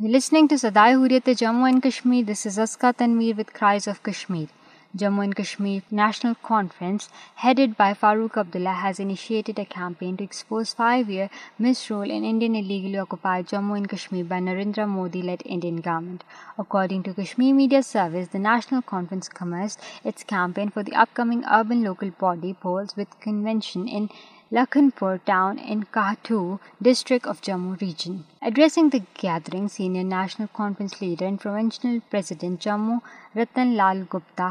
You're listening to Sadai Hurriyat-e Jammu and Kashmir. This is Azka Tanveer with Cries of Kashmir. Jammu and Kashmir National Conference, headed by Farooq Abdullah, has initiated a campaign to expose 5-year misrule in Indian illegally occupied Jammu and Kashmir by Narendra Modi-led Indian government. According to Kashmir Media Service, the National Conference commenced its campaign for the upcoming urban local body polls with convention in Lakhanpur town in کا district of Jammu region addressing the gathering senior National Conference leader president Jammu Rattan Lal Gupta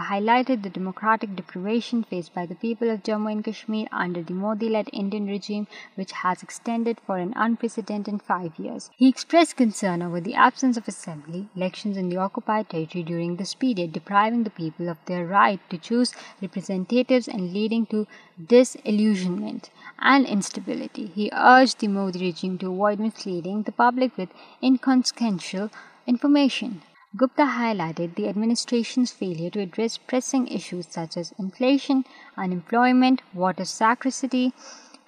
democratic deprivation faced by the people under the Modi led Indian regime which extended for unprecedented five he expressed concerns pertaining to disillusionment and instability. He urged the Modi regime to avoid misleading the public with inconsequential information. Gupta highlighted the administration's failure to address pressing issues such as inflation, unemployment, water scarcity,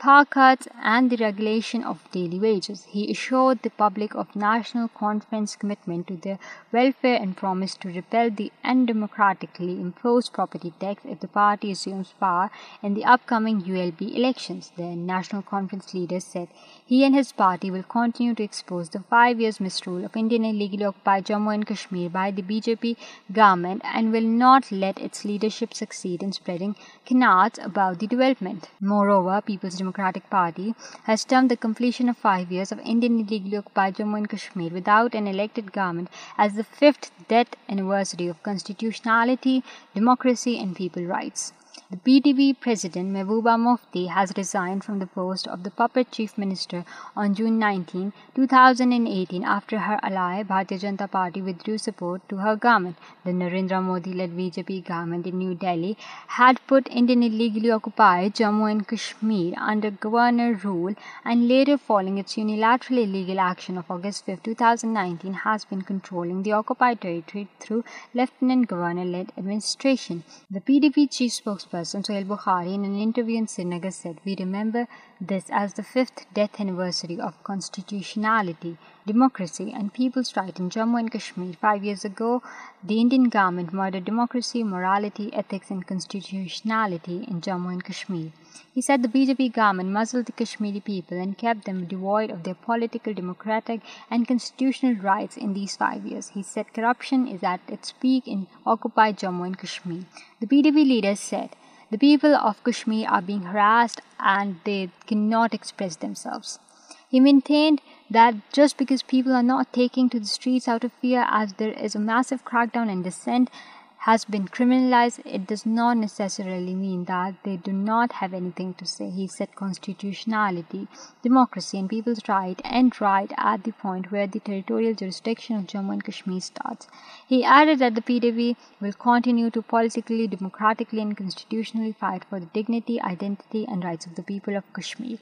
power cuts and the regulation of daily wages. He assured the public of National Conference commitment to their welfare and promised to repeal the undemocratically imposed property tax if the party assumes power in the upcoming ULP elections. The National Conference leader said he and his party will continue to expose the 5 years misrule of India and illegally occupied Jammu and Kashmir by the BJP government and will not let its leadership succeed in spreading canards about the development. Moreover, People's Democratic Democratic Party has termed the completion of 5 years of Indian illegally occupied Jammu and Kashmir without an elected government as the 5th death anniversary of constitutionality, democracy and people rights. The PTB President Mehbooba Mufti has resigned from the post of the puppet chief minister on June 19, 2018 after her ally Bharatiya Janata Party withdrew support to her government. The Narendra Modi-led BJP government in New Delhi had put Indian illegally occupied Jammu and Kashmir under governor rule, and later, following its unilateral illegal action of August 5, 2019, has been controlling the occupied territory through Lieutenant Governor-led administration. The PTB chief spokesperson Sahih Bukhari, in an interview in Srinagar, said, "We remember this as the 5th death anniversary of constitutionality, democracy, and people's right in Jammu and Kashmir. 5 years ago, the Indian government murdered democracy, morality, ethics, and constitutionality in Jammu and Kashmir." He said the BJP government muzzled the Kashmiri people and kept them devoid of their political, democratic, and constitutional rights in these 5 years. He said corruption is at its peak in occupied Jammu and Kashmir. The BJP leader said, the people of Kashmir are being harassed and they cannot express themselves. He maintained that just because people are not taking to the streets out of fear, as there is a massive crackdown and dissent has been criminalized, it does not necessarily mean that they do not have anything to say. He said constitutionality, democracy and people's right end right at the point where the territorial jurisdiction of Jammu and Kashmir starts. He added that the PDB will continue to politically, democratically and constitutionally fight for the dignity, identity and rights of the people of Kashmir.